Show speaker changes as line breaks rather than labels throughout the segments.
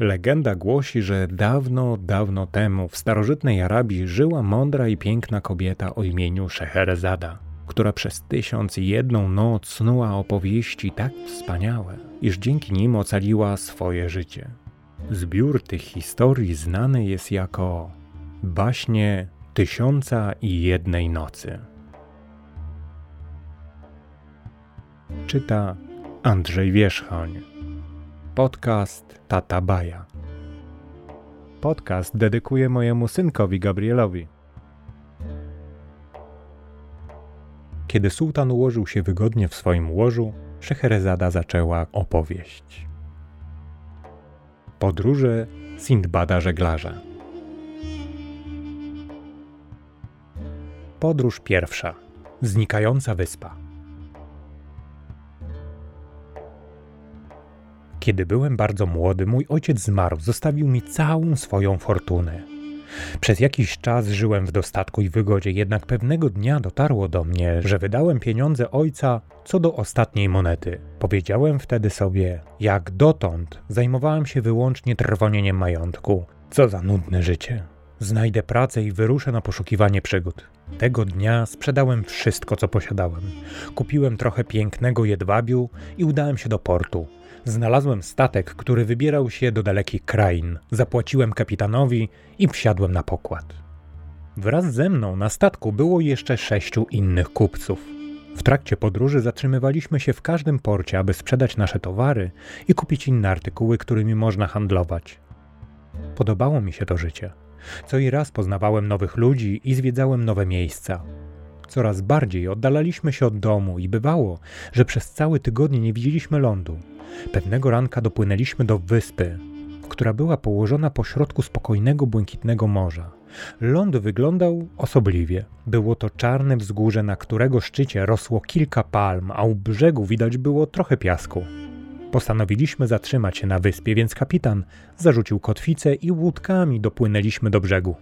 Legenda głosi, że dawno, dawno temu w starożytnej Arabii żyła mądra i piękna kobieta o imieniu Szeherezada, która przez tysiąc i jedną noc snuła opowieści tak wspaniałe, iż dzięki nim ocaliła swoje życie. Zbiór tych historii znany jest jako baśnie Tysiąca i jednej nocy. Czyta Andrzej Wierzchoń. Podcast Tata Baja. Podcast dedykuję mojemu synkowi Gabrielowi. Kiedy sułtan ułożył się wygodnie w swoim łożu, Szeherezada zaczęła opowieść. Podróże Sindbada żeglarza. Podróż pierwsza. Znikająca wyspa. Kiedy byłem bardzo młody, mój ojciec zmarł, zostawił mi całą swoją fortunę. Przez jakiś czas żyłem w dostatku i wygodzie, jednak pewnego dnia dotarło do mnie, że wydałem pieniądze ojca co do ostatniej monety. Powiedziałem wtedy sobie, jak dotąd zajmowałem się wyłącznie trwonieniem majątku. Co za nudne życie. Znajdę pracę i wyruszę na poszukiwanie przygód. Tego dnia sprzedałem wszystko, co posiadałem. Kupiłem trochę pięknego jedwabiu i udałem się do portu. Znalazłem statek, który wybierał się do dalekich krain. Zapłaciłem kapitanowi i wsiadłem na pokład. Wraz ze mną na statku było jeszcze sześciu innych kupców. W trakcie podróży zatrzymywaliśmy się w każdym porcie, aby sprzedać nasze towary i kupić inne artykuły, którymi można handlować. Podobało mi się to życie. Co i raz poznawałem nowych ludzi i zwiedzałem nowe miejsca. Coraz bardziej oddalaliśmy się od domu i bywało, że przez cały tygodnie nie widzieliśmy lądu. Pewnego ranka dopłynęliśmy do wyspy, która była położona pośrodku spokojnego, błękitnego morza. Ląd wyglądał osobliwie. Było to czarne wzgórze, na którego szczycie rosło kilka palm, a u brzegu widać było trochę piasku. Postanowiliśmy zatrzymać się na wyspie, więc kapitan zarzucił kotwicę i łódkami dopłynęliśmy do brzegu.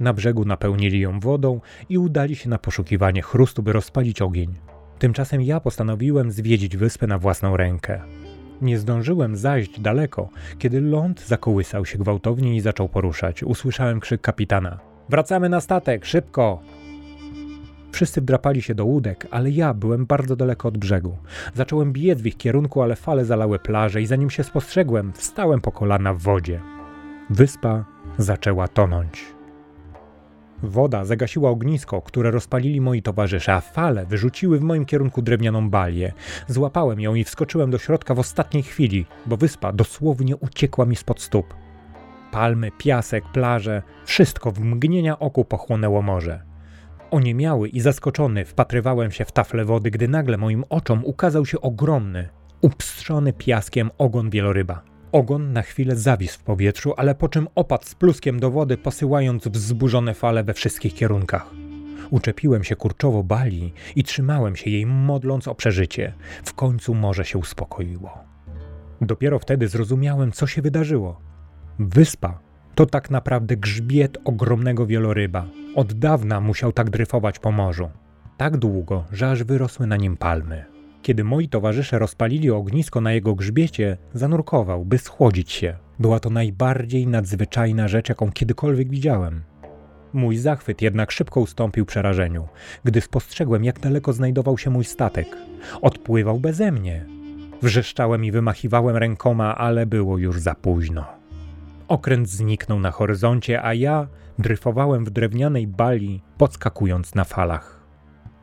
Na brzegu napełnili ją wodą i udali się na poszukiwanie chrustu, by rozpalić ogień. Tymczasem ja postanowiłem zwiedzić wyspę na własną rękę. Nie zdążyłem zajść daleko, kiedy ląd zakołysał się gwałtownie i zaczął poruszać. Usłyszałem krzyk kapitana. Wracamy na statek, szybko! Wszyscy wdrapali się do łódek, ale ja byłem bardzo daleko od brzegu. Zacząłem biec w ich kierunku, ale fale zalały plażę i zanim się spostrzegłem, wstałem po kolana w wodzie. Wyspa zaczęła tonąć. Woda zagasiła ognisko, które rozpalili moi towarzysze, a fale wyrzuciły w moim kierunku drewnianą balię. Złapałem ją i wskoczyłem do środka w ostatniej chwili, bo wyspa dosłownie uciekła mi spod stóp. Palmy, piasek, plaże, wszystko w mgnienia oku pochłonęło morze. Oniemiały i zaskoczony wpatrywałem się w tafle wody, gdy nagle moim oczom ukazał się ogromny, upstrzony piaskiem ogon wieloryba. Ogon na chwilę zawisł w powietrzu, ale po czym opadł z pluskiem do wody, posyłając wzburzone fale we wszystkich kierunkach. Uczepiłem się kurczowo bali i trzymałem się jej, modląc o przeżycie. W końcu morze się uspokoiło. Dopiero wtedy zrozumiałem, co się wydarzyło. Wyspa to tak naprawdę grzbiet ogromnego wieloryba. Od dawna musiał tak dryfować po morzu. Tak długo, że aż wyrosły na nim palmy. Kiedy moi towarzysze rozpalili ognisko na jego grzbiecie, zanurkował, by schłodzić się. Była to najbardziej nadzwyczajna rzecz, jaką kiedykolwiek widziałem. Mój zachwyt jednak szybko ustąpił przerażeniu, gdy spostrzegłem, jak daleko znajdował się mój statek. Odpływał beze mnie. Wrzeszczałem i wymachiwałem rękoma, ale było już za późno. Okręt zniknął na horyzoncie, a ja dryfowałem w drewnianej bali, podskakując na falach.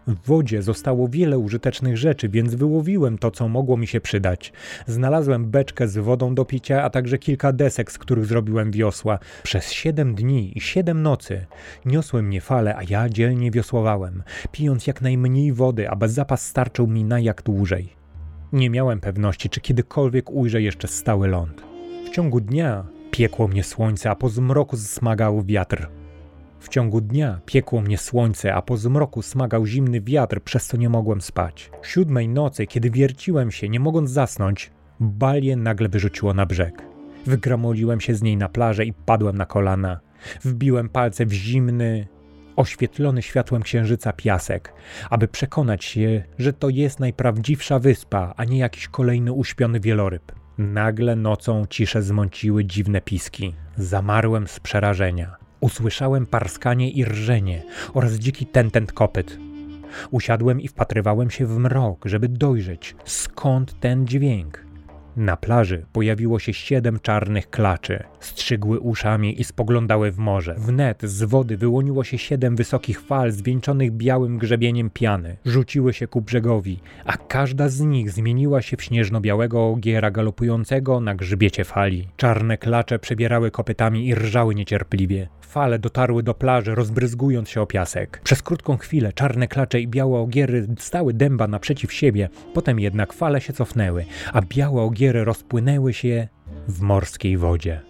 W wodzie zostało wiele użytecznych rzeczy, więc wyłowiłem to, co mogło mi się przydać. Znalazłem beczkę z wodą do picia, a także kilka desek, z których zrobiłem wiosła. Przez siedem dni i siedem nocy niosły mnie fale, a ja dzielnie wiosłowałem, pijąc jak najmniej wody, aby zapas starczył mi na jak dłużej. Nie miałem pewności, czy kiedykolwiek ujrzę jeszcze stały ląd. W ciągu dnia piekło mnie słońce, a po zmroku smagał wiatr. W ciągu dnia piekło mnie słońce, a po zmroku smagał zimny wiatr, przez co nie mogłem spać. Siódmej nocy, kiedy wierciłem się, nie mogąc zasnąć, balię nagle wyrzuciło na brzeg. Wygramoliłem się z niej na plażę i padłem na kolana. Wbiłem palce w zimny, oświetlony światłem księżyca piasek, aby przekonać się, że to jest najprawdziwsza wyspa, a nie jakiś kolejny uśpiony wieloryb. Nagle nocą ciszę zmąciły dziwne piski. Zamarłem z przerażenia. Usłyszałem parskanie i rżenie oraz dziki tentent kopyt. Usiadłem i wpatrywałem się w mrok, żeby dojrzeć, skąd ten dźwięk. Na plaży pojawiło się siedem czarnych klaczy. Strzygły uszami i spoglądały w morze. Wnet z wody wyłoniło się siedem wysokich fal zwieńczonych białym grzebieniem piany. Rzuciły się ku brzegowi, a każda z nich zmieniła się w śnieżno-białego ogiera galopującego na grzbiecie fali. Czarne klacze przebierały kopytami i rżały niecierpliwie. Fale dotarły do plaży, rozbryzgując się o piasek. Przez krótką chwilę czarne klacze i białe ogiery stały dęba naprzeciw siebie, potem jednak fale się cofnęły, a białe ogiery rozpłynęły się w morskiej wodzie.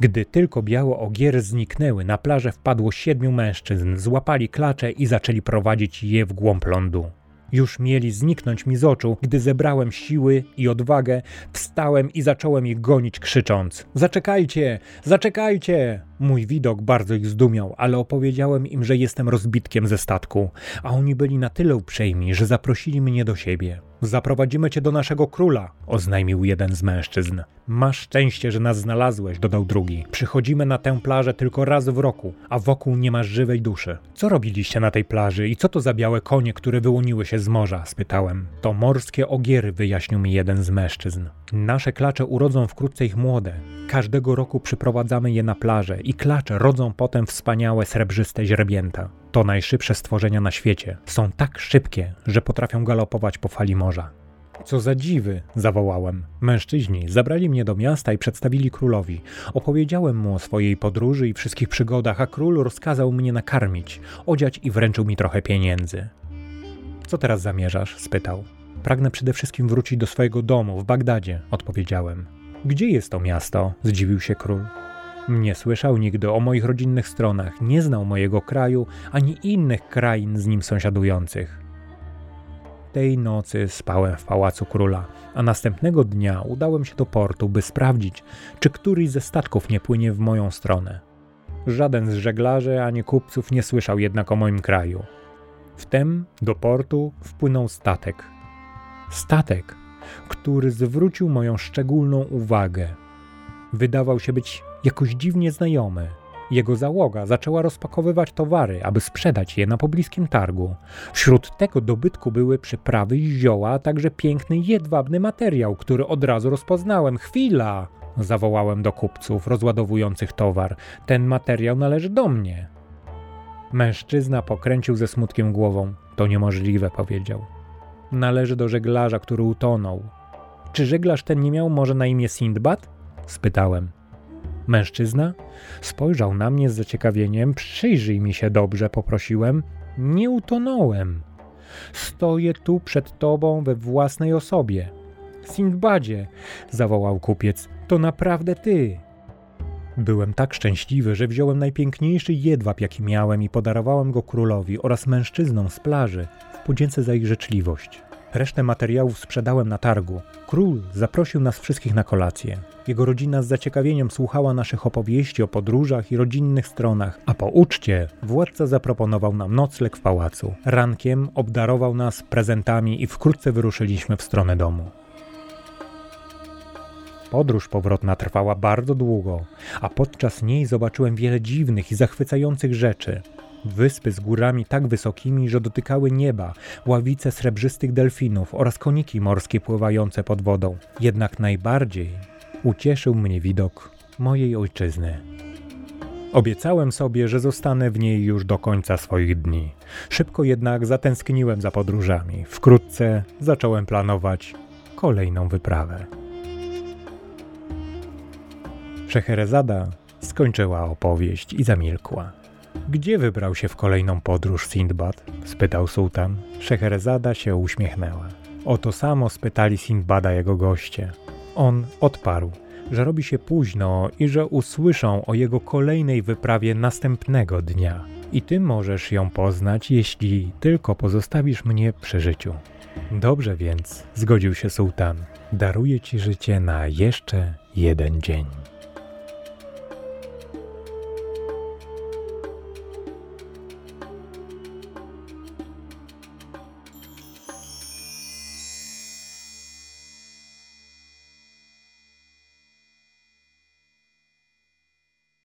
Gdy tylko białe ogiery zniknęły, na plażę wpadło siedmiu mężczyzn, złapali klacze i zaczęli prowadzić je w głąb lądu. Już mieli zniknąć mi z oczu, gdy zebrałem siły i odwagę, wstałem i zacząłem ich gonić, krzycząc: Zaczekajcie! Zaczekajcie! Mój widok bardzo ich zdumiał, ale opowiedziałem im, że jestem rozbitkiem ze statku, a oni byli na tyle uprzejmi, że zaprosili mnie do siebie. Zaprowadzimy cię do naszego króla, oznajmił jeden z mężczyzn. Masz szczęście, że nas znalazłeś, dodał drugi. Przychodzimy na tę plażę tylko raz w roku, a wokół nie masz żywej duszy. Co robiliście na tej plaży i co to za białe konie, które wyłoniły się z morza? spytałem. To morskie ogiery, wyjaśnił mi jeden z mężczyzn. Nasze klacze urodzą wkrótce ich młode. Każdego roku przyprowadzamy je na plażę i klacze rodzą potem wspaniałe srebrzyste źrebięta. To najszybsze stworzenia na świecie. Są tak szybkie, że potrafią galopować po fali morza. Co za dziwy, zawołałem. Mężczyźni zabrali mnie do miasta i przedstawili królowi. Opowiedziałem mu o swojej podróży i wszystkich przygodach, a król rozkazał mnie nakarmić, odziać i wręczył mi trochę pieniędzy. Co teraz zamierzasz? spytał. Pragnę przede wszystkim wrócić do swojego domu w Bagdadzie, odpowiedziałem. Gdzie jest to miasto? zdziwił się król. Nie słyszał nigdy o moich rodzinnych stronach, nie znał mojego kraju ani innych krain z nim sąsiadujących. Tej nocy spałem w pałacu króla, a następnego dnia udałem się do portu, by sprawdzić, czy któryś ze statków nie płynie w moją stronę. Żaden z żeglarzy ani kupców nie słyszał jednak o moim kraju. Wtem do portu wpłynął statek. Statek, który zwrócił moją szczególną uwagę. Wydawał się być jakoś dziwnie znajomy. Jego załoga zaczęła rozpakowywać towary, aby sprzedać je na pobliskim targu. Wśród tego dobytku były przyprawy i zioła, a także piękny jedwabny materiał, który od razu rozpoznałem. Chwila! Zawołałem do kupców rozładowujących towar. Ten materiał należy do mnie. Mężczyzna pokręcił ze smutkiem głową. To niemożliwe, powiedział. Należy do żeglarza, który utonął. Czy żeglarz ten nie miał może na imię Sindbad? spytałem. Mężczyzna spojrzał na mnie z zaciekawieniem. Przyjrzyj mi się dobrze, poprosiłem. Nie utonąłem. Stoję tu przed tobą we własnej osobie. Sindbadzie, zawołał kupiec, to naprawdę ty. Byłem tak szczęśliwy, że wziąłem najpiękniejszy jedwab, jaki miałem i podarowałem go królowi oraz mężczyznom z plaży w podzięce za ich życzliwość. Resztę materiałów sprzedałem na targu. Król zaprosił nas wszystkich na kolację. Jego rodzina z zaciekawieniem słuchała naszych opowieści o podróżach i rodzinnych stronach, a po uczcie władca zaproponował nam nocleg w pałacu. Rankiem obdarował nas prezentami i wkrótce wyruszyliśmy w stronę domu. Podróż powrotna trwała bardzo długo, a podczas niej zobaczyłem wiele dziwnych i zachwycających rzeczy. Wyspy z górami tak wysokimi, że dotykały nieba, ławice srebrzystych delfinów oraz koniki morskie pływające pod wodą. Jednak najbardziej ucieszył mnie widok mojej ojczyzny. Obiecałem sobie, że zostanę w niej już do końca swoich dni. Szybko jednak zatęskniłem za podróżami. Wkrótce zacząłem planować kolejną wyprawę. Szeherezada skończyła opowieść i zamilkła. Gdzie wybrał się w kolejną podróż Sindbad? spytał sułtan. Szeherezada się uśmiechnęła. O to samo spytali Sindbada jego goście. On odparł, że robi się późno i że usłyszą o jego kolejnej wyprawie następnego dnia. I ty możesz ją poznać, jeśli tylko pozostawisz mnie przy życiu. Dobrze więc, zgodził się sułtan. Daruję ci życie na jeszcze jeden dzień.